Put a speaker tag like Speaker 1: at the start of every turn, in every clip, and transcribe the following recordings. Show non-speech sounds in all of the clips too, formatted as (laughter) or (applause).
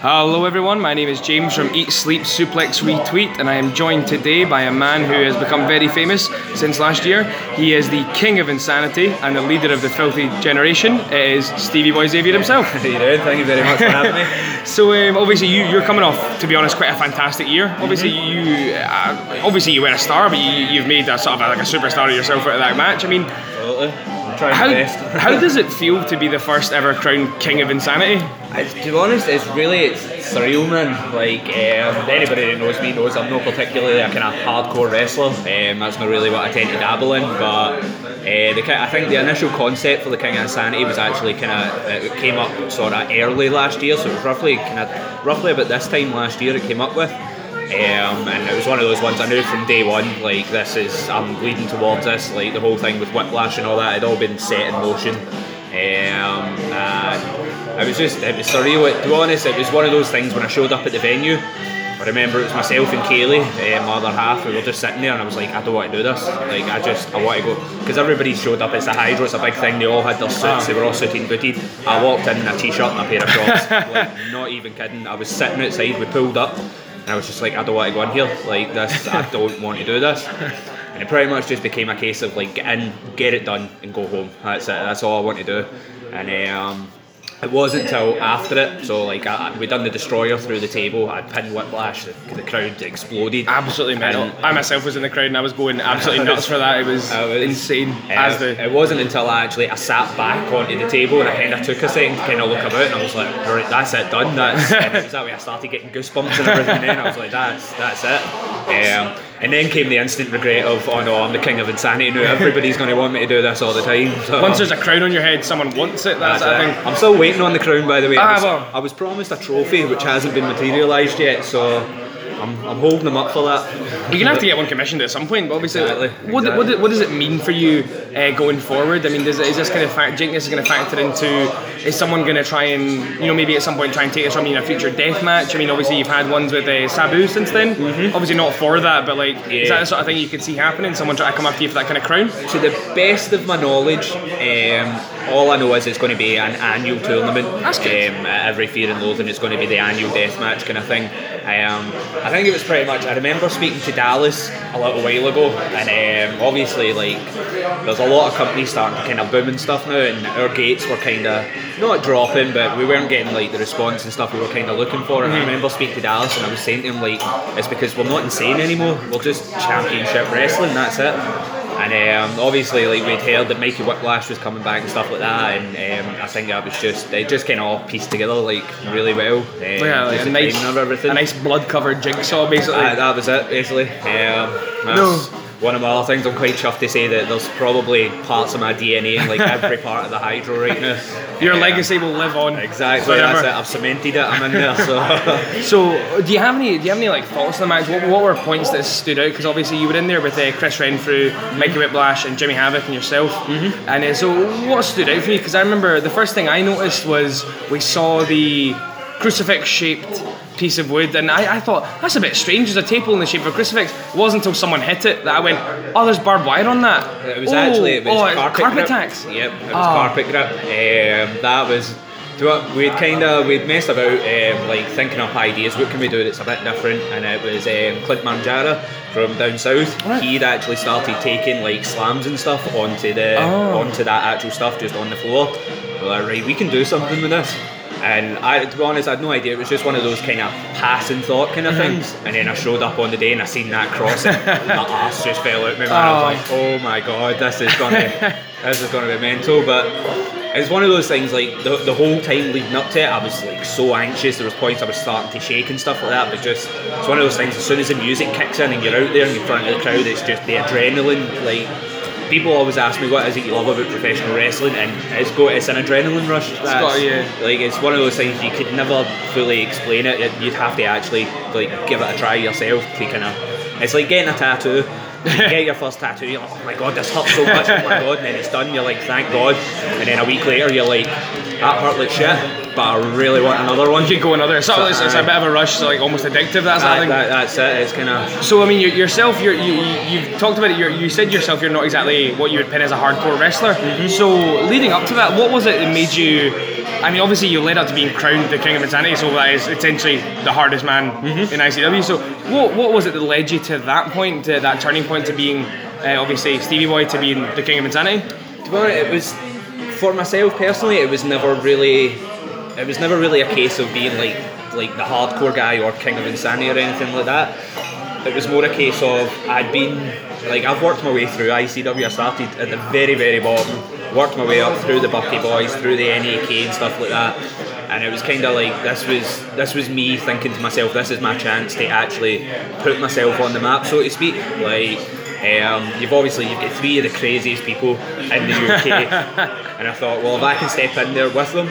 Speaker 1: Hello, everyone. My name is James from Eat, Sleep, Suplex, Retweet, and I am joined today by a man who has become very famous since last year. He is the king of insanity and the leader of the filthy generation. It is Stevie Boy Xavier himself.
Speaker 2: How you doing? Thank you very much for having me. (laughs)
Speaker 1: so, um, obviously, you, are coming off, to be honest, quite a fantastic year. Obviously, mm-hmm. you uh, obviously you were a star, but you, have made a sort of a, like a superstar of yourself out of that match. I mean,
Speaker 2: absolutely
Speaker 1: how, (laughs) how does it feel to be the first ever crowned king of insanity?
Speaker 2: I, to be honest, it's really it's surreal, man. Like um, anybody that knows me knows I'm not particularly a kind of hardcore wrestler. Um, that's not really what I tend to dabble in. But uh, the, I think the initial concept for the King of Insanity was actually kind of it came up sort of early last year, so it was roughly kind of roughly about this time last year it came up with. Um, and it was one of those ones I knew from day one, like this is I'm leading towards this, like the whole thing with Whiplash and all that had all been set in motion. Um, and it was just it was surreal. To be honest, it was one of those things when I showed up at the venue. I remember it was myself and Kaylee, uh, my other half. We were just sitting there, and I was like, I don't want to do this. Like, I just, I want to go because everybody showed up. It's a hydro, it's a big thing. They all had their suits. They were all suited and booted. I walked in in a t-shirt and a pair of shorts. (laughs) like, not even kidding. I was sitting outside. We pulled up, and I was just like, I don't want to go in here. Like this, I don't want to do this. And it pretty much just became a case of like get in, get it done, and go home. That's it. That's all I want to do. And um, it wasn't until after it, so like I, we done the destroyer through the table. I'd pinned Whiplash, the, the crowd exploded.
Speaker 1: Absolutely mental. I myself was in the crowd and I was going absolutely nuts for that. It was, was insane. Uh,
Speaker 2: as the it wasn't until I actually I sat back onto the table and I kind of took a second to kind of look about and I was like, right, that's it, done. That's (laughs) that way I started getting goosebumps and everything. Then I was like, that's that's it. Um, and then came the instant regret of, oh no, I'm the king of insanity now. Everybody's going to want me to do this all the time.
Speaker 1: So, Once there's a crown on your head, someone wants it. That's, that's it.
Speaker 2: I'm still waiting on the crown, by the way. Ah, I was, well. I was promised a trophy which hasn't been materialised yet, so I'm, I'm holding them up for that.
Speaker 1: You're gonna have to get one commissioned at some point, but obviously, exactly, what, exactly. What, what, does it mean for you uh, going forward? I mean, does, is this going to fact? Do you think this is going to factor into? Is someone going to try and you know maybe at some point try and take this from you in a future death match? I mean, obviously you've had ones with uh, Sabu since then. Mm-hmm. Obviously not for that, but like, yeah. is that the sort of thing you could see happening? Someone try to come after you for that kind of crown?
Speaker 2: To the best of my knowledge, um, all I know is it's going to be an annual tournament.
Speaker 1: That's good.
Speaker 2: Um, every Fear and Loathing, it's going to be the annual death match kind of thing. Um, I think it was pretty much. I remember speaking to Dallas a little while ago, and um, obviously, like, there's a lot of companies starting to kind of boom and stuff now, and our gates were kind of not dropping, but we weren't getting like the response and stuff we were kind of looking for. And mm-hmm. I remember speaking to Dallas, and I was saying to him like, it's because we're not insane anymore. We're just championship wrestling. That's it. And um, obviously, like we'd heard that Mikey Whiplash was coming back and stuff like that, and um, I think that was just it just kind of all pieced together like really well. Um,
Speaker 1: yeah, like a nice, a nice blood-covered jigsaw, basically. Uh,
Speaker 2: that was it, basically. Um, no one of my other things I'm quite chuffed to say that there's probably parts of my DNA in like every (laughs) part of the hydro right now.
Speaker 1: Your um, legacy will live on.
Speaker 2: Exactly. That's it. I've cemented it. I'm in there. So. (laughs)
Speaker 1: so do you have any? Do you have any like thoughts on the match? What, what were points that stood out? Because obviously you were in there with uh, Chris Renfrew, Mikey Whiplash, and Jimmy Havoc, and yourself. Mm-hmm. And uh, so what stood out for you? Because I remember the first thing I noticed was we saw the crucifix shaped piece of wood, and I, I thought that's a bit strange. There's a table in the shape of a crucifix. It wasn't until someone hit it that I went, "Oh, there's barbed wire on that."
Speaker 2: It was oh, actually it was
Speaker 1: oh,
Speaker 2: carpet,
Speaker 1: carpet
Speaker 2: grip.
Speaker 1: tacks.
Speaker 2: Yep, it was oh. carpet grip. Um, that was. We'd kind of we'd messed about um, like thinking up ideas. What can we do that's a bit different? And it was um, Clint Margera from down south. Right. He'd actually started taking like slams and stuff onto the oh. onto that actual stuff just on the floor. We're like, right, we can do something with this And I, to be honest, I had no idea. It was just one of those kind of passing thought kind of
Speaker 1: Mm-hmm.
Speaker 2: things. And then I showed up on the day and I seen that cross, and (laughs) my ass just fell out. My man, I was like, "Oh my god, this is gonna, this is gonna be mental." But it's one of those things. Like the, the whole time leading up to it, I was like so anxious. There was points I was starting to shake and stuff like that. But just it's one of those things. As soon as the music kicks in and you're out there and you're in front of the crowd, it's just the adrenaline. Like people always ask me what is it you love about professional wrestling, and it's got it's an adrenaline rush. That's,
Speaker 1: got- yeah.
Speaker 2: Like it's one of those things you could never fully explain it. It- You'd have to actually like give it a try yourself to kind of. It's like getting a tattoo. You get your first tattoo, you're like, oh my god, this hurts so much, oh my (laughs) god, and then it's done, you're like, thank god. And then a week later, you're like, that hurt like shit, but I really want another one.
Speaker 1: You go another. It's, sort of- it's, it's a bit of a rush, so like almost addictive. That's
Speaker 2: That-
Speaker 1: I think.
Speaker 2: that- that's it, it's kind of.
Speaker 1: So I mean, you, yourself, you're, you you- you've talked about it. You're, you said yourself you're not exactly what you would pin as a hardcore wrestler. Mm-hmm. So leading up to that, what was it that made you? I mean, obviously you led up to being crowned the King of Insanity, so that is essentially the hardest man in ICW. So what what was it that led you to that point, to that turning point, to being uh, obviously Stevie Boy to being the King of Insanity?
Speaker 2: To be honest, it was for myself personally. It was never really, it was never really a case of being like like the hardcore guy or king of insanity or anything like that. It was more a case of I'd been like I've worked my way through ICW. I started at the very very bottom, worked my way up through the Bucky Boys, through the NAK and stuff like that. And it was kind of like this was this was me thinking to myself, this is my chance to actually put myself on the map, so to speak. Like um, you've obviously you've got three of the craziest people in the UK, (laughs) and I thought, well, if I can step in there with them,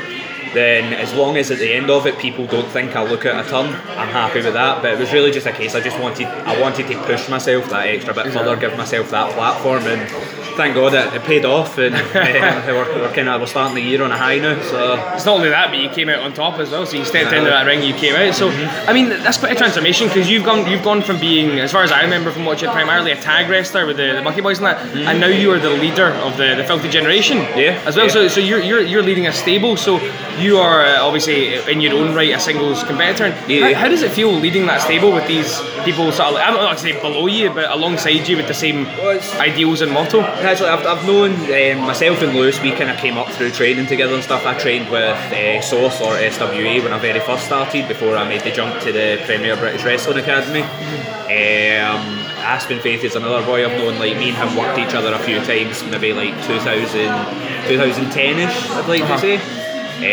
Speaker 2: then as long as at the end of it people don't think I look at a turn, I'm happy with that. But it was really just a case I just wanted I wanted to push myself that extra bit further, give myself that platform, and thank God it, it paid off, and um, (laughs) we're, we're kind of we're starting the year on a high now. So
Speaker 1: It's not only that, but you came out on top as well. So you stepped into that ring, you came out. So I mean, that's quite a transformation because you've gone you've gone from being, as far as I remember from watching, primarily a tag wrestler with the, the Bucky Boys and that, and now you are the leader of the, the Filthy Generation.
Speaker 2: Yeah,
Speaker 1: As well.
Speaker 2: yeah.
Speaker 1: So so you're, you're you're leading a stable. So you are uh, obviously in your own right a singles competitor. And
Speaker 2: Yeah.
Speaker 1: How, how does it feel leading that stable with these people sort of I'm not going to say below you, but alongside you with the same
Speaker 2: Well,
Speaker 1: ideals and motto?
Speaker 2: Actually, I've, I've known um, myself and Lewis. We kind of came up through training together and stuff. I trained with uh, Source or SWA when I very first started before I made the jump to the Premier British Wrestling Academy. Um, Aspen Faith is another boy I've known. Like me and him worked each other a few times, maybe like 2000, 2010ish. I'd like to say. Um,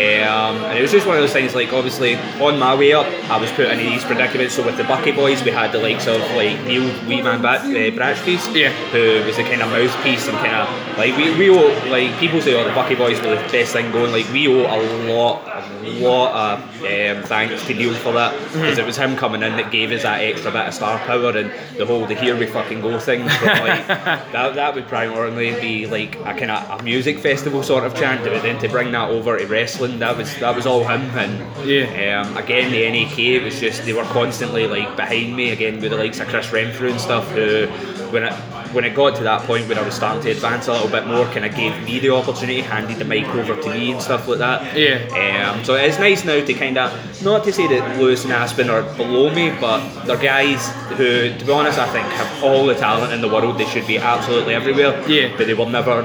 Speaker 2: and it was just one of those things. Like obviously, on my way up, I was put into these predicaments. So with the Bucky Boys, we had the likes of like Neil Weeman Bat- uh, Bratchfeast,
Speaker 1: Yeah.
Speaker 2: who was the kind of mouthpiece and kind of like we, we owe like people say oh the Bucky Boys were the best thing going like we owe a lot a lot of um, thanks to Neil for that because it was him coming in that gave us that extra bit of star power and the whole the here we fucking go thing but like (laughs) that, that would primarily be like a kind of a music festival sort of chant but then to bring that over to wrestling that was that was all him and
Speaker 1: Yeah.
Speaker 2: um, again, the NAK, it was just they were constantly like behind me again with the likes of Chris Renfrew and stuff. Who, when it when it got to that point where I was starting to advance a little bit more, kind of gave me the opportunity, handed the mic over to me and stuff like that.
Speaker 1: Yeah.
Speaker 2: Um, so it's nice now to kind of not to say that Lewis and Aspen are below me, but they're guys who, to be honest, I think have all the talent in the world. They should be absolutely everywhere.
Speaker 1: Yeah.
Speaker 2: But they will never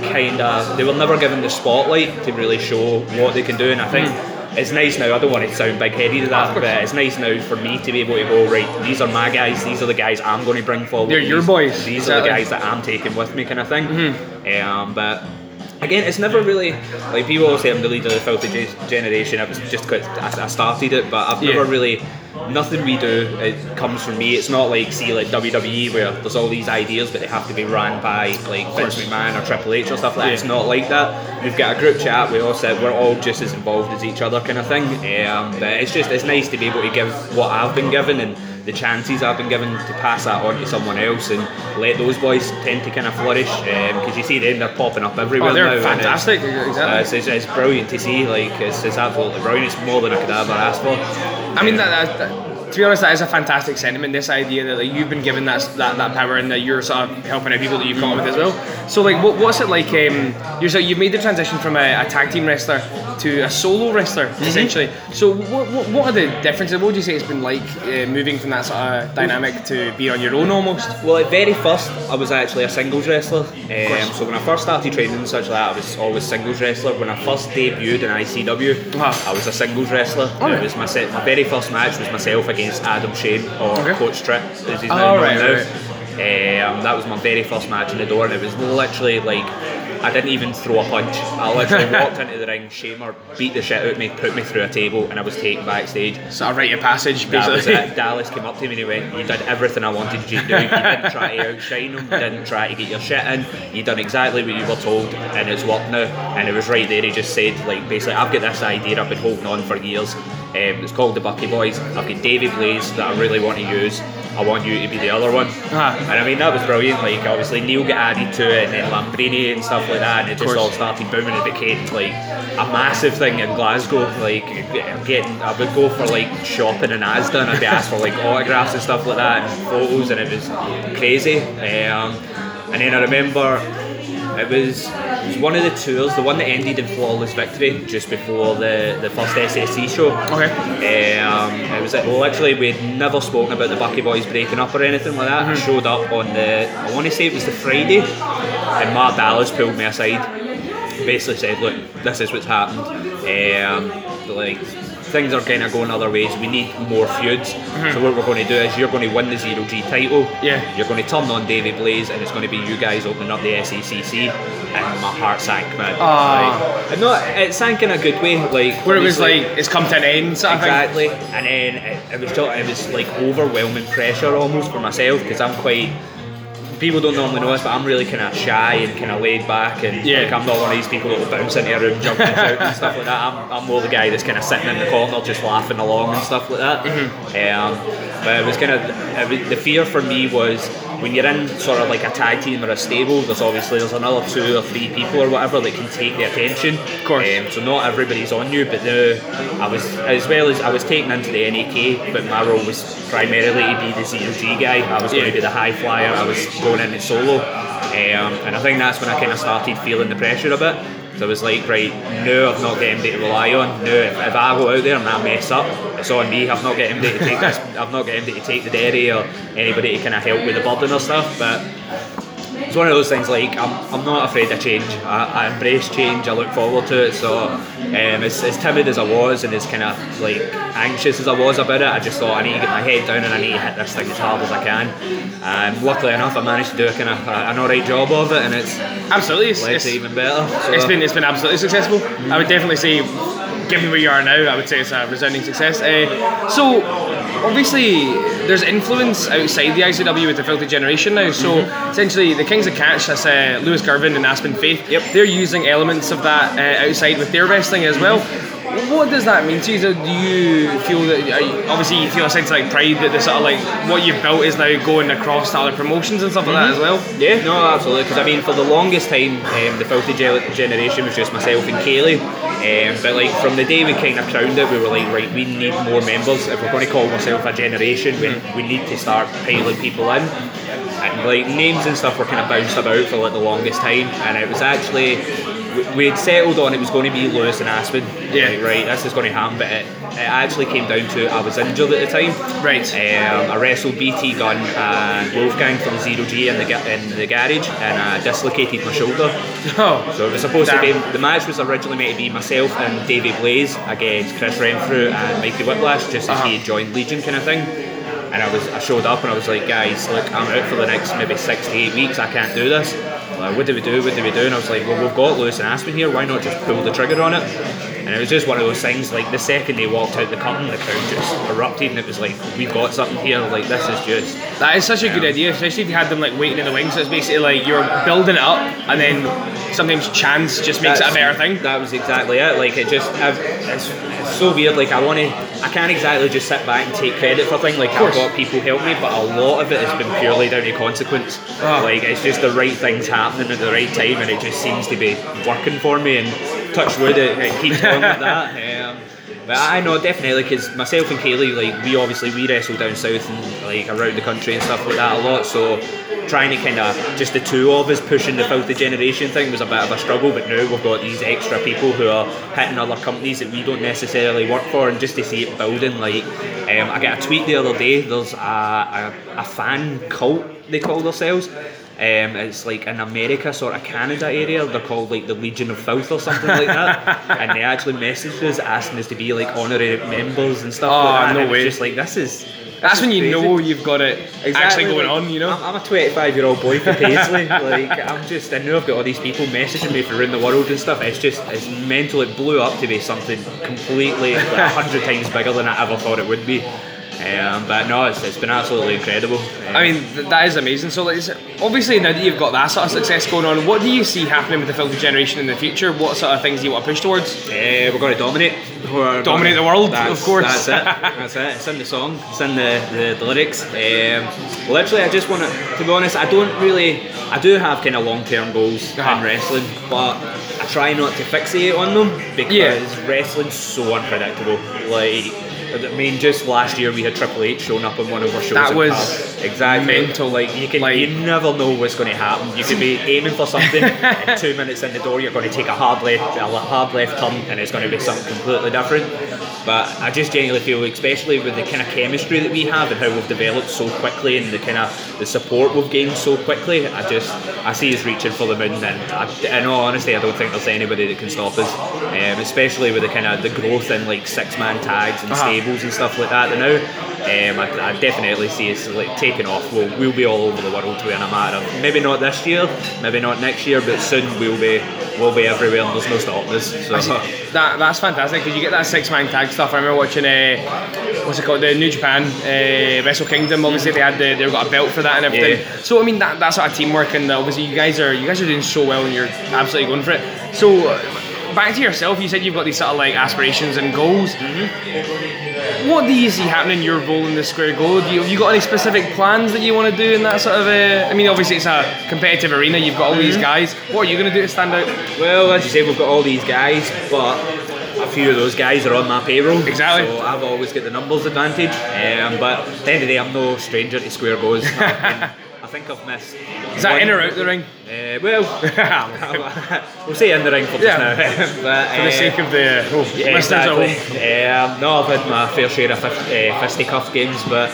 Speaker 2: kind of they were never given the spotlight to really show what they can do and I think it's nice now I don't want to sound big headed to that but it's nice now for me to be able to go right these are my guys these are the guys I'm going to bring forward.
Speaker 1: They're your boys,
Speaker 2: these are the guys that I'm taking with me kind of thing um, but Again, it's never really like people always say I'm the leader of the filthy Ge- generation. It was just because I I started it, but I've
Speaker 1: Yeah.
Speaker 2: never really nothing we do it comes from me. It's not like see like WWE where there's all these ideas, but they have to be ran by like Vince McMahon or Triple H or stuff like that. It's not like that. We've got a group chat. We all said we're all just as involved as each other, kind of thing. Um, but it's just it's nice to be able to give what I've been given and the chances I've been given to pass that on to someone else and let those boys tend to kind of flourish because you see them they're popping up everywhere
Speaker 1: Oh, they're
Speaker 2: now, and it's-
Speaker 1: fantastic, exactly.
Speaker 2: uh, it's, it's, it's brilliant to see like it's, it's absolutely brilliant. It's more than I could ever ask for.
Speaker 1: I mean, that, that, that to be honest, that is a fantastic sentiment. This idea that like, you've been given that, that that power and that you're sort of helping out people that you've come up with as well. So like, what, what's it like? Um, you're so you've made the transition from a, a tag team wrestler to a solo wrestler essentially. So what, what, what are the differences? What would you say it's been like uh, moving from that sort of dynamic to be on your own almost?
Speaker 2: Well, at very first, I was actually a singles wrestler. Um, so when I first started training and such like that, I was always a singles wrestler. When I first debuted in ICW,
Speaker 1: Uh-huh.
Speaker 2: I was a singles wrestler. It was my set, my very first match was myself against Adam Shame or
Speaker 1: Okay.
Speaker 2: Coach Trik, as he's
Speaker 1: Oh,
Speaker 2: now known
Speaker 1: right,
Speaker 2: now.
Speaker 1: right.
Speaker 2: Um, that was my very first match in the door, and it was literally like. I didn't even throw a punch. I literally (laughs) walked into the ring, Shamer beat the shit out of me, put me through a table, and I was taken backstage.
Speaker 1: So I rite of passage,
Speaker 2: That was it. Dallas came up to me and he went, You did everything I wanted you to do. You didn't try to outshine him, you didn't try to get your shit in. You done exactly what you were told and it's worked now. And it was right there, he just said, like basically I've got this idea I've been holding on for years. Um, it's called the Bucky Boys. I've got Blaze that I really want to use. I want you to be the other one.
Speaker 1: Ah.
Speaker 2: And I mean that was brilliant. Like obviously Neil got added to it and then Lambrini and stuff like that and it just all started booming. It became like a massive thing in Glasgow. Like getting, I would go for like shopping in Asda and I'd be asked for like autographs and stuff like that and photos, and it was crazy. Um, and then I remember it was it was one of the tours, the one that ended in flawless victory just before the the first SSC show.
Speaker 1: Okay.
Speaker 2: Um, it was literally we'd never spoken about the Bucky Boys breaking up or anything like that. I showed up on the I want to say it was the Friday, and Mark Dallas pulled me aside, basically said, "Look, this is what's happened. Um, like things are kind of going other ways. We need more feuds. So what we're going to do is you're going to win the Zero G title.
Speaker 1: Yeah.
Speaker 2: You're going to turn on Davey Blaze, and it's going to be you guys opening up the SECC. And my heart sank, man.
Speaker 1: Ah.
Speaker 2: Like, no, it sank in a good way. Like
Speaker 1: Where it was like, it's come to an end, sort of thing.
Speaker 2: Exactly, and then it, it was just, it was like overwhelming pressure almost for myself because I'm quite. People don't normally know this, but I'm really kind of shy and kind of laid back, and
Speaker 1: Yeah.
Speaker 2: like I'm not one of these people that will bounce into a room, jump and shout and stuff like that. I'm, I'm more the guy that's kind of sitting in the corner, just laughing along and stuff like that. Um, but it was kind of the fear for me was when you're in sort of like a tag team or a stable. There's obviously there's another two or three people or whatever that can take the attention. Of
Speaker 1: course.
Speaker 2: Um, so not everybody's on you, but the I was as well as I was taken into the NAK, but my role was primarily to be the zero G guy. I was going to be the high flyer. I was going into solo, um, and I think that's when I kind of started feeling the pressure a bit. So I was like, right, no, I've not got anybody to rely on. No, if, if I go out there and I mess up, it's on me. I've not got anybody to take this. I've not got anybody to take the dairy or anybody to kind of help with the burden or stuff. But it's one of those things like I'm, I'm not afraid of change. I, I embrace change. I look forward to it. So um, as, as timid as I was and as kind of like anxious as I was about it, I just thought I need to get my head down and I need to hit this thing as hard as I can. And luckily enough, I managed to do a kind of an alright job of it, and it's
Speaker 1: Absolutely. It's, it's,
Speaker 2: even better. So.
Speaker 1: it's been it's been absolutely successful. I would definitely say, given where you are now, I would say it's a resounding success. Uh, so obviously, there's influence outside the ICW with the Filthy Generation now. So essentially, the Kings of Catch, that's uh, Lewis Girvan and Aspen Faith.
Speaker 2: Yep.
Speaker 1: They're using elements of that uh, outside with their wrestling as well. What does that mean to you? Do you feel that you- obviously you feel a sense of like pride that the sort of like what you've built is now going across to other promotions and stuff like that as well?
Speaker 2: Yeah, no, absolutely. Because I mean, for the longest time, um, the Filthy Generation was just myself and Kaylee. Um, but like from the day we kind of crowned it, we were like, right, we need more members. If we're going to call ourselves a generation, we, we need to start piling people in. And like names and stuff were kind of bounced about for like the longest time, and it was actually we- had settled on it was going to be Lewis and Aspen.
Speaker 1: Yeah.
Speaker 2: Like, right, this is going to happen. But it, it actually came down to I was injured at the time.
Speaker 1: Right.
Speaker 2: Um, I wrestled BT Gun and Wolfgang the Zero G in the in the garage, and I dislocated my shoulder. (laughs)
Speaker 1: Oh,
Speaker 2: So it was supposed
Speaker 1: Damn.
Speaker 2: to be the match was originally meant to be myself and Davey Blaze against Chris Renfrew and Mikey Whiplash, just as
Speaker 1: Uh-huh.
Speaker 2: he had joined Legion kind of thing. And I was I showed up and I was like, guys, look, I'm out for the next maybe six to eight weeks. I can't do this. Like, what do we do? What do we do? And I was like, well, we've got Lewis and Aspen here. Why not just pull the trigger on it? And it was just one of those things. Like the second they walked out the curtain, the crowd just erupted, and it was like, we've got something here. Like this is just
Speaker 1: That is such a good idea, especially if you had them like waiting in the wings. So it's basically like you're building it up, and then sometimes chance just makes it a better thing.
Speaker 2: That was exactly it. Like it just, I've, it's, it's so weird. Like I want to, I can't exactly just sit back and take credit for things. Like I've got people help me, but a lot of it has been purely down to consequence.
Speaker 1: Ah.
Speaker 2: Like it's just the right things happening at the right time, and it just seems to be working for me. And touch wood, it, it keeps going like that. (laughs) Um, But I know definitely because myself and Kaylee, like we obviously we wrestle down south and like around the country and stuff like that a lot. So trying to kind of just the two of us pushing the filthy generation thing was a bit of a struggle. But now we've got these extra people who are hitting other companies that we don't necessarily work for, and just to see it building. Like um, I got a tweet the other day. There's a, a, a fan cult they call themselves. Um, it's like in America, sort of Canada area. They're called like the Legion of Filth or something like that. (laughs) and they actually messaged us asking us to be like honorary members and stuff
Speaker 1: Oh,
Speaker 2: like that.
Speaker 1: no
Speaker 2: and it was
Speaker 1: way.
Speaker 2: just like this is.
Speaker 1: That's when you
Speaker 2: crazy.
Speaker 1: know you've got it actually going
Speaker 2: like,
Speaker 1: on, you know?
Speaker 2: I'm, I'm a 25 year old boy from Paisley. (laughs) like, I'm just, I know I've got all these people messaging me from around the world and stuff. It's just, it's mental. It blew up to be something completely, like, a hundred (laughs) times bigger than I ever thought it would be. Um, but no, it's, it's been absolutely incredible. Um,
Speaker 1: I mean, th- that is amazing. So, like, obviously, now that you've got that sort of success going on, what do you see happening with the filthy generation in the future? What sort of things do you want to push towards?
Speaker 2: Uh, we're going to dominate. We're
Speaker 1: Dominate
Speaker 2: gonna-
Speaker 1: the world, of course.
Speaker 2: That's it. That's it. It's in the song. It's in the, the, the lyrics. Um, literally, I just want to. To be honest, I don't really. I do have kind of long term goals
Speaker 1: Uh-huh.
Speaker 2: in wrestling, but I try not to fixate on them because
Speaker 1: Yeah.
Speaker 2: wrestling's so unpredictable. Like. I mean, just last year we had Triple H showing up on one of our shows.
Speaker 1: That was
Speaker 2: Paris. exactly
Speaker 1: mental.
Speaker 2: Like you can,
Speaker 1: Like-
Speaker 2: you never know what's going to happen. You could be aiming for something, (laughs) and two minutes in the door, you're going to take a hard left, a hard left turn, and it's going to be something completely different. But I just genuinely feel, especially with the kind of chemistry that we have and how we've developed so quickly, and the kind of the support we've gained so quickly, I just I see us reaching for the moon. And I, in all honesty, I don't think there's anybody that can stop us. Um, especially with the kind of the growth in like six man tags and
Speaker 1: Uh-huh.
Speaker 2: Stables and stuff like that. Now, um, I, I definitely see us like taking off. We'll, we'll be all over the world in a matter of maybe not this year, maybe not next year, but soon we'll be we'll be everywhere. and There's no stopping us. So.
Speaker 1: That that's fantastic because you get that six man tag stuff. I remember watching uh, what's it called, the New Japan uh, Wrestle Kingdom. Obviously, they had the, they've got a belt for that and everything.
Speaker 2: Yeah.
Speaker 1: So I mean, that, that sort of teamwork and obviously you guys are you guys are doing so well and you're absolutely going for it. So. uh, Back to yourself, you said you've got these sort of like aspirations and goals. What do you see happening your role in the square go? Do you, have you got any specific plans that you want to do in that sort of? Uh, I mean, obviously it's a competitive arena. You've got all these guys. What are you going to do to stand out?
Speaker 2: Well, as you say, we've got all these guys, but a few of those guys are on my payroll.
Speaker 1: Exactly.
Speaker 2: So I've always got the numbers advantage. Um, but at the end of the day, I'm no stranger to square goals. (laughs) I've been- I think I've missed.
Speaker 1: Is that
Speaker 2: one-
Speaker 1: in or out the ring?
Speaker 2: Uh, well, (laughs) we'll say in the ring for just
Speaker 1: Yeah.
Speaker 2: now. (laughs) but,
Speaker 1: For the
Speaker 2: uh,
Speaker 1: sake of the oh,
Speaker 2: yeah,
Speaker 1: listeners at home.
Speaker 2: Um, no, I've had my fair share of uh, fisticuff games, but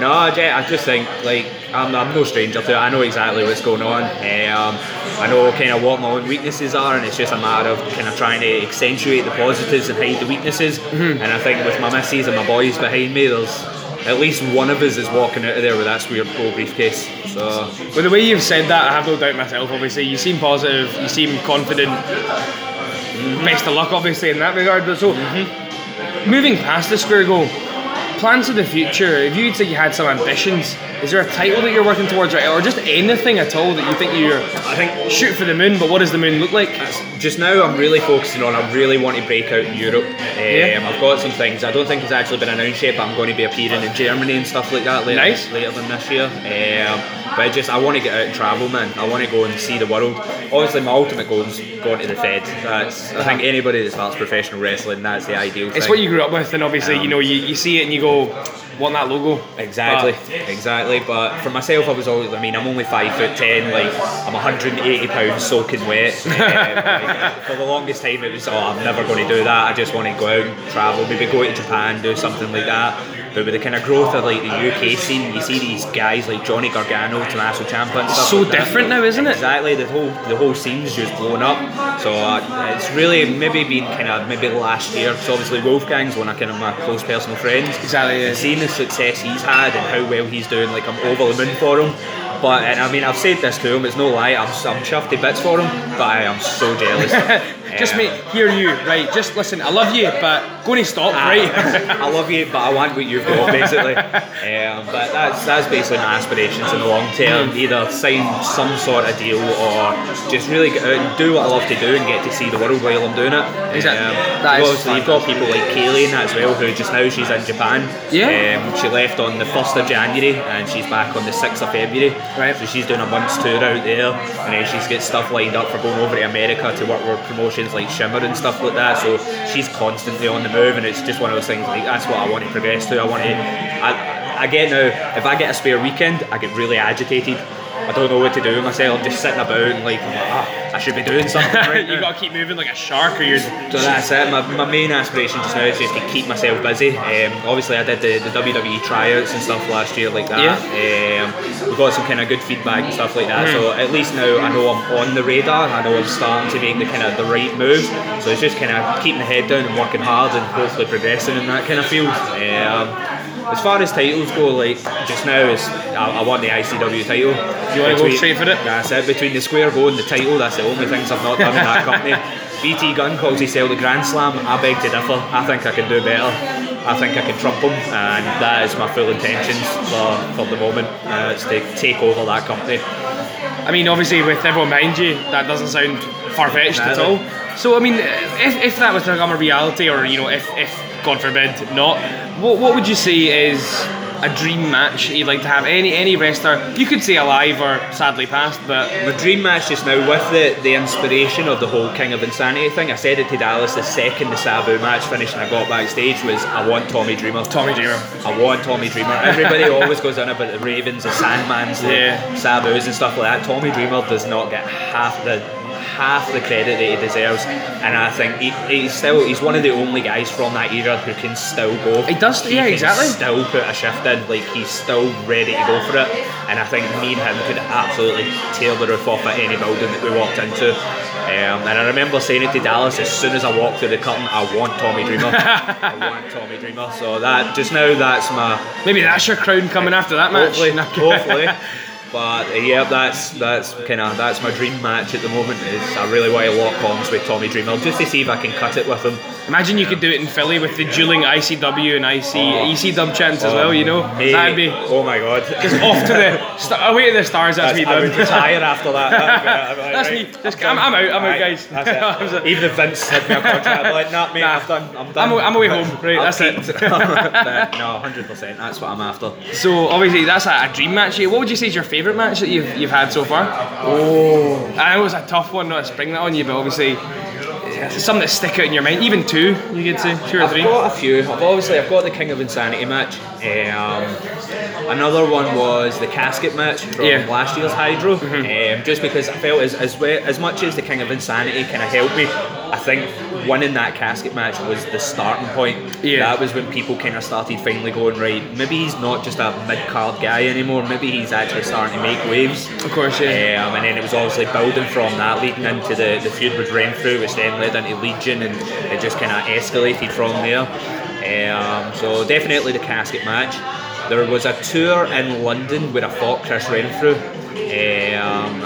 Speaker 2: no, I I just think like I'm, I'm no stranger to it. I know exactly what's going on. Um, I know kind of what my own weaknesses are, and it's just a matter of kind of trying to accentuate the positives and hide the weaknesses.
Speaker 1: Mm-hmm.
Speaker 2: And I think with my missus and my boys behind me, there's at least one of us is walking out of there with that square gold briefcase. So
Speaker 1: Well, the way you've said that, I have no doubt myself. Obviously, you seem positive, you seem confident. Best of luck, obviously, in that regard. But so, mm-hmm. moving past the square go, plans for the future. If you'd say you had some ambitions, is there a title that you're working towards, right, now, or just anything at all that you think you're
Speaker 2: I think
Speaker 1: shoot for the moon? But what does the moon look like?
Speaker 2: just now I'm really focusing on I really want to break out in Europe. Um,
Speaker 1: Yeah.
Speaker 2: I've got some things. I don't think it's actually been announced yet, but I'm going to be appearing in Germany and stuff like that later,
Speaker 1: Nice.
Speaker 2: later than this year. Um, but I just I want to get out and travel, man. I want to go and see the world. Obviously, my ultimate goal is going to the Fed. That's I think anybody that starts professional wrestling, that's the ideal.
Speaker 1: It's
Speaker 2: thing.
Speaker 1: what you grew up with, and obviously, you know, you, you see it and you go, want that logo.
Speaker 2: Exactly,
Speaker 1: But-
Speaker 2: exactly. But for myself, I was always. I mean, I'm only five foot ten. Like I'm 180 pounds soaking wet. (laughs) Um, like, for the longest time, it was. Oh, I'm never going to do that. I just want to go out and travel. Maybe go to Japan, do something like that. But with the kind of growth of like the UK scene, you see these guys like Johnny Gargano, Tommaso Ciampa, and stuff.
Speaker 1: so
Speaker 2: like that.
Speaker 1: different now, isn't it?
Speaker 2: Exactly. The whole the whole scene's just blown up. So uh, it's really maybe been kind of maybe last year. So obviously Wolfgang's one of kind of my close personal friends.
Speaker 1: Exactly, yeah.
Speaker 2: Seeing the success he's had and how well he's doing, like I'm over the moon for him. But and I mean I've said this to him. It's no lie. I'm I'm chuffed to bits for him. But I am so jealous. (laughs)
Speaker 1: Just me, hear you, right? Just listen, I love you, but going to stop,
Speaker 2: Ah,
Speaker 1: right? (laughs)
Speaker 2: I love you, but I want what you've got, basically. um, but that's that's basically my aspirations in the long term. Either sign some sort of deal or just really get out and do what I love to do and get to see the world while I'm doing it.
Speaker 1: Exactly.
Speaker 2: Um,
Speaker 1: That is
Speaker 2: obviously, you've got people like Kaylee in that as well, who just now she's in Japan.
Speaker 1: Yeah.
Speaker 2: Um, she left on the 1st of January and she's back on the 6th of February.
Speaker 1: Right.
Speaker 2: So she's doing a month's tour out there and then she's got stuff lined up for going over to America to work with promotion like Shimmer and stuff like that. So she's constantly on the move, and it's just one of those things. Like that's what I want to progress to. I want to. I, I get now. If I get a spare weekend, I get really agitated. I don't know what to do with myself. I'm just sitting about and like, ah, I should be doing something (laughs) right
Speaker 1: you got to keep moving like a shark, or you're.
Speaker 2: So that's it. My, my main aspiration just now is just to keep myself busy. Um, obviously, I did the, the WWE tryouts and stuff last year like that. Um, we got some kind of good feedback and stuff like that. So at least now I know I'm on the radar. I know I'm starting to make the kind of the right moves. So it's just kind of keeping the head down and working hard and hopefully progressing in that kind of field. Um, as far as titles go, like just now, is I, I want the ICW title.
Speaker 1: Do you wanna go straight for it?
Speaker 2: That's it. Between the square go and the title, that's the only things I've not done in that (laughs) company. BT Gun calls himself the Grand Slam. I beg to differ. I think I can do better. I think I can trump him, and that is my full intentions for, for the moment. Uh, it's to take over that company.
Speaker 1: I mean, obviously, with everyone behind you, that doesn't sound far fetched at all. So, I mean, if, if that was to become a reality, or you know, if, if God forbid not, what, what would you say is a dream match you'd like to have? Any any wrestler, you could say alive or sadly passed, but
Speaker 2: My dream match just now, with the, the inspiration of the whole King of Insanity thing, I said it to Dallas the second the Sabu match finished and I got backstage was I want Tommy Dreamer.
Speaker 1: Tommy Dreamer.
Speaker 2: I want Tommy Dreamer. Everybody (laughs) always goes on about the Ravens, the Sandmans, the
Speaker 1: Yeah.
Speaker 2: Sabus and stuff like that. Tommy Dreamer does not get half the half the credit that he deserves, and I think he, he's still he's one of the only guys from that era who can still go.
Speaker 1: He does- yeah,
Speaker 2: can
Speaker 1: exactly.
Speaker 2: Still put a shift in, like he's still ready to go for it, and I think me and him could absolutely tear the roof off at any building that we walked into. Um, and I remember saying it to Dallas as soon as I walked through the curtain, I want Tommy Dreamer. (laughs) I want Tommy Dreamer. So that just now that's my
Speaker 1: maybe that's your crown coming after that match.
Speaker 2: hopefully, hopefully. (laughs) But uh, yeah, that's that's kind of that's my dream match at the moment. Is I really want to lock arms with Tommy Dreamer just to see if I can cut it with him.
Speaker 1: Imagine you could do it in Philly with the dueling ICW and IC
Speaker 2: Oh.
Speaker 1: EC dub chants as well. You know,
Speaker 2: Mate,
Speaker 1: that'd be
Speaker 2: oh my god.
Speaker 1: just off to the st- away to the stars. That's, me
Speaker 2: I
Speaker 1: done.
Speaker 2: would (laughs) retire after that. That'd be- uh, be
Speaker 1: That's
Speaker 2: right,
Speaker 1: me. Just, I'm, I'm out. I'm out,
Speaker 2: Right,
Speaker 1: guys.
Speaker 2: That's it. (laughs) Even if Vince had me a contract, I'd be like, nah, mate,
Speaker 1: Nah.
Speaker 2: I've done. I'm
Speaker 1: I'm,
Speaker 2: done.
Speaker 1: a- I'm away home. (laughs) Right,
Speaker 2: I've
Speaker 1: that's it.
Speaker 2: peaked. No, hundred percent. That's what I'm after.
Speaker 1: So obviously that's a, a dream match. What would you say is your favourite match that you've, you've had so far? Oh, I know it's a tough one not to spring that on you, but obviously it's something that stick out in your mind. Even two, you could say two or
Speaker 2: I've
Speaker 1: three.
Speaker 2: got a few. I've obviously I've got the King of Insanity match. Um, another one was the casket match from
Speaker 1: Yeah. Mm-hmm.
Speaker 2: last year's Hydro. Um, just because I felt as as, as much as the King of Insanity kind of helped me, I think winning that casket match was the starting point.
Speaker 1: Yeah.
Speaker 2: That was when people kind of started finally going right. Maybe he's not just a mid card guy anymore. Maybe he's actually starting to make waves.
Speaker 1: Of course, yeah.
Speaker 2: Um, and then it was obviously building from that, leading into the, the feud with Renfrew, which then led into Legion, and it just kind of escalated from there. Um, so definitely the casket match. There was a tour in London where I fought Chris Renfrew. Um,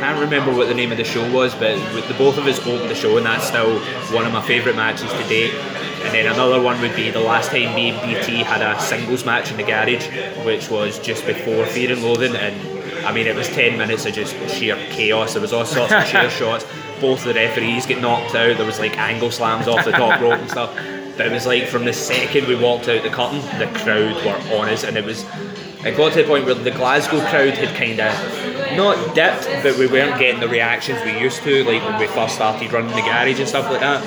Speaker 2: can't remember what the name of the show was, but the both of us opened the show, and that's still one of my favourite matches to date. And then another one would be the last time me and BT had a singles match in the garage, which was just before Fear and Loathing, and I mean it was 10 minutes of just sheer chaos. There was all sorts of chair (laughs) shots. Both the referees get knocked out. There was like angle slams off the top rope and stuff. But it was like from the second we walked out the curtain, the crowd were on us, and it was. It got to the point where the Glasgow crowd had kind of not dipped, but we weren't getting the reactions we used to, like when we first started running the garage and stuff like that.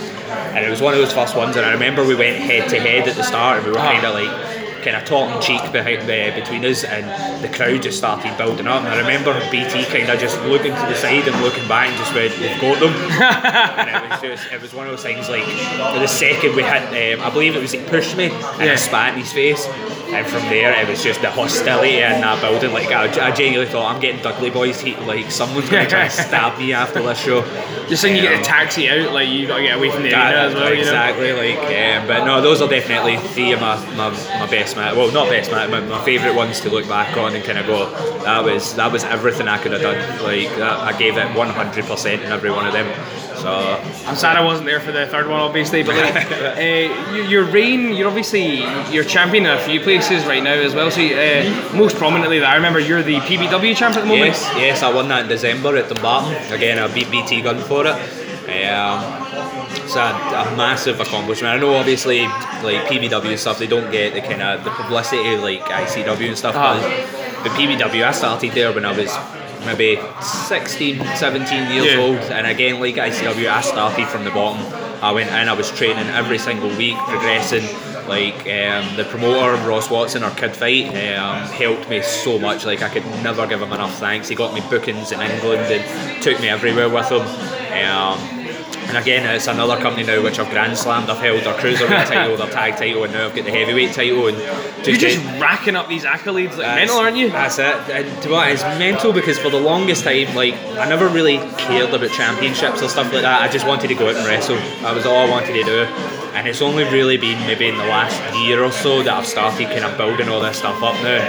Speaker 2: And it was one of those first ones, and I remember we went head to head at the start, and we were ah. kind of like kind of talking cheek behind uh, between us, and the crowd just started building up. And I remember BT kind of just looking to the side and looking back, and just went, "We've got them." (laughs) and it was just, it was one of those things like the second we hit, um, I believe it was he pushed me and
Speaker 1: Yeah.
Speaker 2: I spat in his face. And from there, it was just the hostility in that building. Like I, I genuinely thought, I'm getting Dudley Boys heat. Like someone's going to try and (laughs) stab me after this show.
Speaker 1: Just saying you get
Speaker 2: Um,
Speaker 1: a taxi out, like you got to get away from the
Speaker 2: that-
Speaker 1: arena as well. You know.
Speaker 2: exactly, like, um, but no, those are definitely three of my, my, my best match. Well, not best match, my, my favourite ones to look back on and kind of go. That was that was everything I could have done. Like that, I gave it 100% in every one of them. So
Speaker 1: I'm sad I wasn't there for the third one, obviously. But like, (laughs) uh, your reign, you're obviously you're champion in a few places right now as well. So uh, most prominently, I remember you're the PBW champ at the moment.
Speaker 2: yes, yes, I won that in December at the Dumbarton. Again, I beat BT Gun for it. Um, it's a, a massive accomplishment. I know, obviously, like PBW stuff, they don't get the kind of the publicity like ICW and stuff.
Speaker 1: Ah.
Speaker 2: But, but PBW, I started there when I was maybe 16, 17 years
Speaker 1: Yeah.
Speaker 2: old, and again, like ICW, I started from the bottom. I went in, I was training every single week, progressing. Like um, the promoter Ross Watson or Kid Fight um, helped me so much. Like I could never give him enough thanks. He got me bookings in England and took me everywhere with him. Um, and again, it's another company now which I've grand slammed. I've held their cruiserweight title, their tag title, and now I've got the heavyweight title. And just
Speaker 1: You're just
Speaker 2: get-
Speaker 1: racking up these accolades like
Speaker 2: that's-
Speaker 1: mental, aren't you?
Speaker 2: That's it. And to be honest, it's mental because for the longest time, like I never really cared about championships or stuff like that. I just wanted to go out and wrestle. That was all I wanted to do. And it's only really been maybe in the last year or so that I've started kind of building all this stuff up now.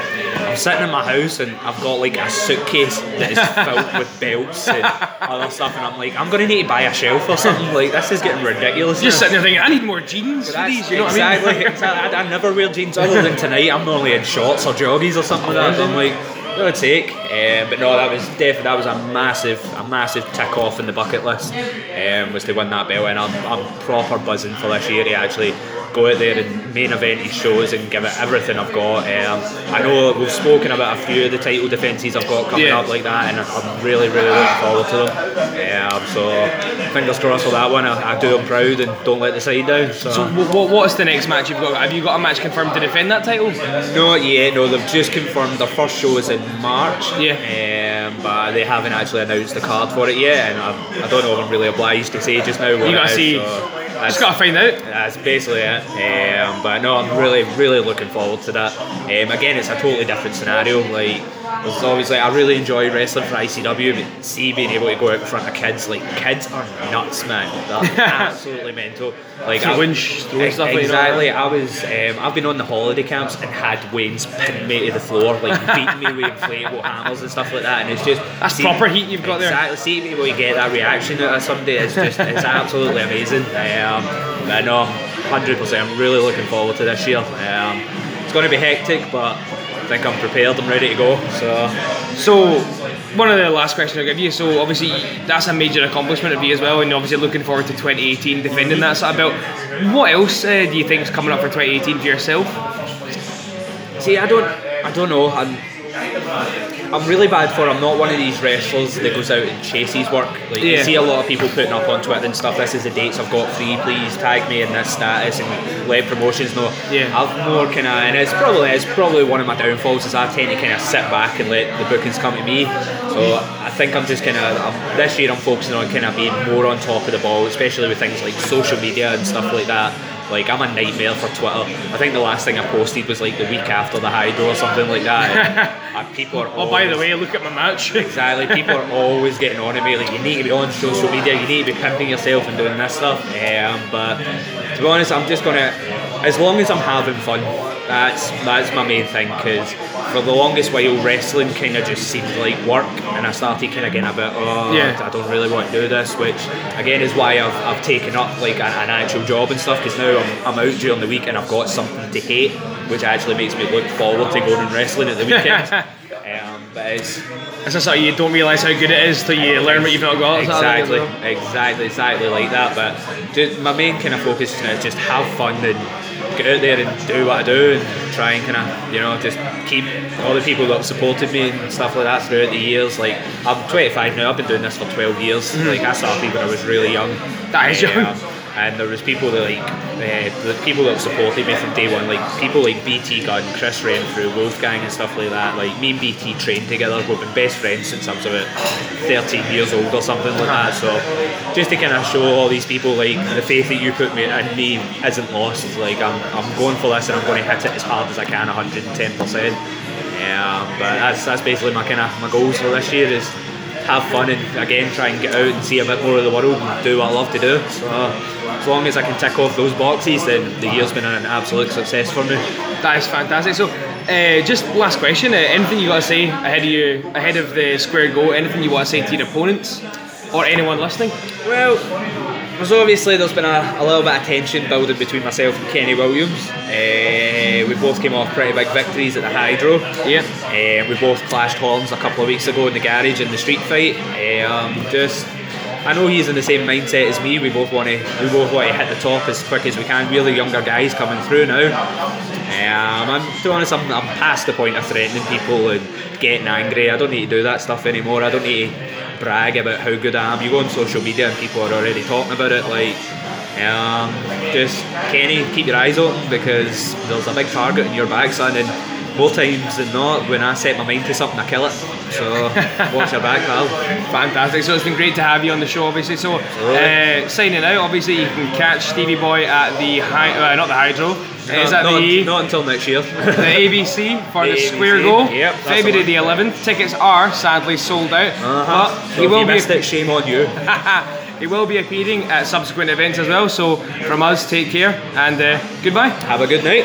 Speaker 2: I'm sitting in my house and I've got like a suitcase that is filled with belts and other stuff, and I'm like, I'm gonna need to buy a shelf or something. Like this is getting ridiculous.
Speaker 1: Just
Speaker 2: now.
Speaker 1: sitting there thinking, I need more jeans for these. You know
Speaker 2: exactly,
Speaker 1: what I mean?
Speaker 2: exactly. I, I never wear jeans other than tonight. I'm normally in shorts or joggies or something like that. I'm like, no take. Um, but no, that was definitely that was a massive, a massive tick off in the bucket list. Um, was to win that belt, and I'm, I'm proper buzzing for this year to actually go out there and main event these shows and give it everything I've got. Um, I know we've spoken about a few of the title defences I've got coming
Speaker 1: Yeah.
Speaker 2: up like that, and I'm really, really looking forward to them. Um, so fingers crossed for that one. I, I do them proud and don't let the side down.
Speaker 1: So what, what's the next match you've got? Have you got a match confirmed to defend that title?
Speaker 2: Not yet. No, they've just confirmed their first show is in March.
Speaker 1: Yeah.
Speaker 2: Um, but they haven't actually announced the card for it yet, and I, I don't know if I'm really obliged to say just now what
Speaker 1: You gotta see.
Speaker 2: so I
Speaker 1: just gotta find out.
Speaker 2: That's basically it. Um, but no, I'm really, really looking forward to that. Um, again, it's a totally different scenario. Like, it's always like I really enjoy wrestling for ICW, but see being able to go out in front of kids, like kids are nuts, man. They're (laughs) absolutely mental. Like I-
Speaker 1: Throwing sh- throwing stuff like
Speaker 2: exactly. I was, um, I've been on the holiday camps and had weans pin me to the floor, like (laughs) beating me with inflatable hammers and stuff like that, and it's just
Speaker 1: That's proper heat you've got there.
Speaker 2: Exactly. See to get that reaction out of somebody is just it's absolutely amazing. Um, but no, hundred percent. I'm really looking forward to this year. Um, it's going to be hectic, but I think I'm prepared. I'm ready to go. So
Speaker 1: So, one of the last questions I'll give you. So, obviously, that's a major accomplishment of you as well, and obviously looking forward to 2018 defending that sort of belt. What else uh, do you think is coming up for 2018 for yourself?
Speaker 2: See, I don't, I don't know. I'm, I'm really bad for. I'm not one of these wrestlers that goes out and chases work. Like you see a lot of people putting up on Twitter and stuff. This is the dates I've got free. Please tag me in this status and let promotions know.
Speaker 1: Yeah.
Speaker 2: I've more kind of, and it's probably it's probably one of my downfalls is I tend to kind of sit back and let the bookings come to me. So I think I'm just kind of this year I'm focusing on kind of being more on top of the ball, especially with things like social media and stuff like that. Like I'm a nightmare for Twitter. I think the last thing I posted was like the week after the Hydro or something like that. (laughs) And, uh, people are.
Speaker 1: Oh, by the way, look at my match. (laughs)
Speaker 2: Exactly. People are always getting on at me. Like you need to be on social media. You need to be pimping yourself and doing this stuff. Um, but to be honest, I'm just gonna, as long as I'm having fun, that's that's my main thing. Because for the longest while, wrestling kind of just seemed like work, and I started kind of getting a bit, oh,
Speaker 1: Yeah.
Speaker 2: I don't really want to do this. Which again is why I've, I've taken up like an, an actual job and stuff. Because now I'm, I'm out during the week and I've got something to hate, which actually makes me look forward to going and wrestling at the weekend. (laughs) um, but it's
Speaker 1: It's just like you don't realise how good it is till you learn what you've not got. sort of thing as
Speaker 2: Exactly, exactly, exactly like that. But just, my main kind of focus now is just have fun and get out there and do what I do and try and kind of, you know, just keep all the people that have supported me and stuff like that throughout the years. Like, I'm 25 now, I've been doing this for 12 years. Like, I started when I was really young.
Speaker 1: Mm-hmm. That is young.
Speaker 2: Um, and there was people that like uh, the people that supported me from day one, like people like BT Gun, Chris Renfrew, Wolfgang, and stuff like that. Like me and BT trained together. We've been best friends since I was about 13 years old or something like that. So just to kind of show all these people like the faith that you put me in me isn't lost. It's like I'm, I'm going for this and I'm going to hit it as hard as I can, 110 percent. Yeah, but that's that's basically my kind of my goals for this year is have fun and again try and get out and see a bit more of the world and do what I love to do. So as long as I can tick off those boxes, then the year's been an absolute success for me.
Speaker 1: That is fantastic. So, uh, just last question: uh, anything you got to say ahead of you, ahead of the square go? Anything you want to say to your opponents or anyone listening?
Speaker 2: Well, there's obviously there's been a, a little bit of tension building between myself and Kenny Williams. Uh, we both came off pretty big victories at the Hydro.
Speaker 1: Yeah.
Speaker 2: Uh, we both clashed horns a couple of weeks ago in the garage in the street fight. Um, just I know he's in the same mindset as me. We both want to we both want to hit the top as quick as we can. We're the younger guys coming through now. Um, I'm to be honest, I'm, I'm past the point of threatening people and getting angry. I don't need to do that stuff anymore. I don't need to brag about how good I am. You go on social media and people are already talking about it. Like, um, just Kenny, keep your eyes open because there's a big target in your back, son. And more times than not, when I set my mind to something, I kill it. So (laughs) watch your back, pal.
Speaker 1: Fantastic. So it's been great to have you on the show, obviously. So uh, signing out, obviously you can catch Stevie Boy at the Hy- uh, not the Hydro. Is that
Speaker 2: not,
Speaker 1: the
Speaker 2: not until next year. (laughs)
Speaker 1: the ABC for the, (laughs)
Speaker 2: The
Speaker 1: Square
Speaker 2: ABC,
Speaker 1: Go,
Speaker 2: yep,
Speaker 1: February
Speaker 2: the
Speaker 1: the 11th. Tickets are sadly sold out,
Speaker 2: Uh-huh.
Speaker 1: but
Speaker 2: So
Speaker 1: he will
Speaker 2: you
Speaker 1: be
Speaker 2: missed it, shame on you.
Speaker 1: he will be appearing at subsequent events as well. So from us, take care and uh, goodbye.
Speaker 2: Have a good night.